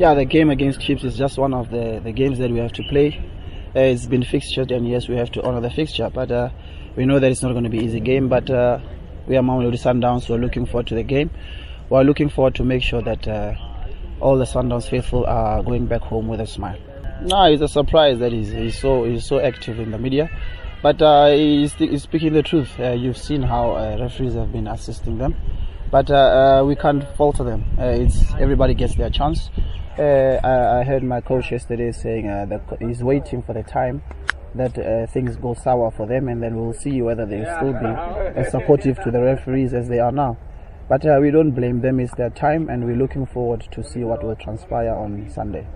Yeah, the game against Chiefs is just one of the, the games that we have to play. Uh, it's been fixtured, and yes, we have to honor the fixture. But uh, we know that it's not going to be easy game. But uh, we are Mamelodi Sundowns. So we're looking forward to the game. We're looking forward to make sure that uh, all the Sundowns faithful are going back home with a smile. No, it's a surprise that he's, he's so he's so active in the media, but uh, he's, he's speaking the truth. Uh, you've seen how referees have been assisting them, but uh, uh, we can't falter them. Uh, it's everybody gets their chance. Uh, I, I heard my coach yesterday saying uh, that he's waiting for the time that uh, things go sour for them, and then we'll see whether they'll still be as supportive to the referees as they are now. But uh, we don't blame them; it's their time, and we're looking forward to see what will transpire on Sunday.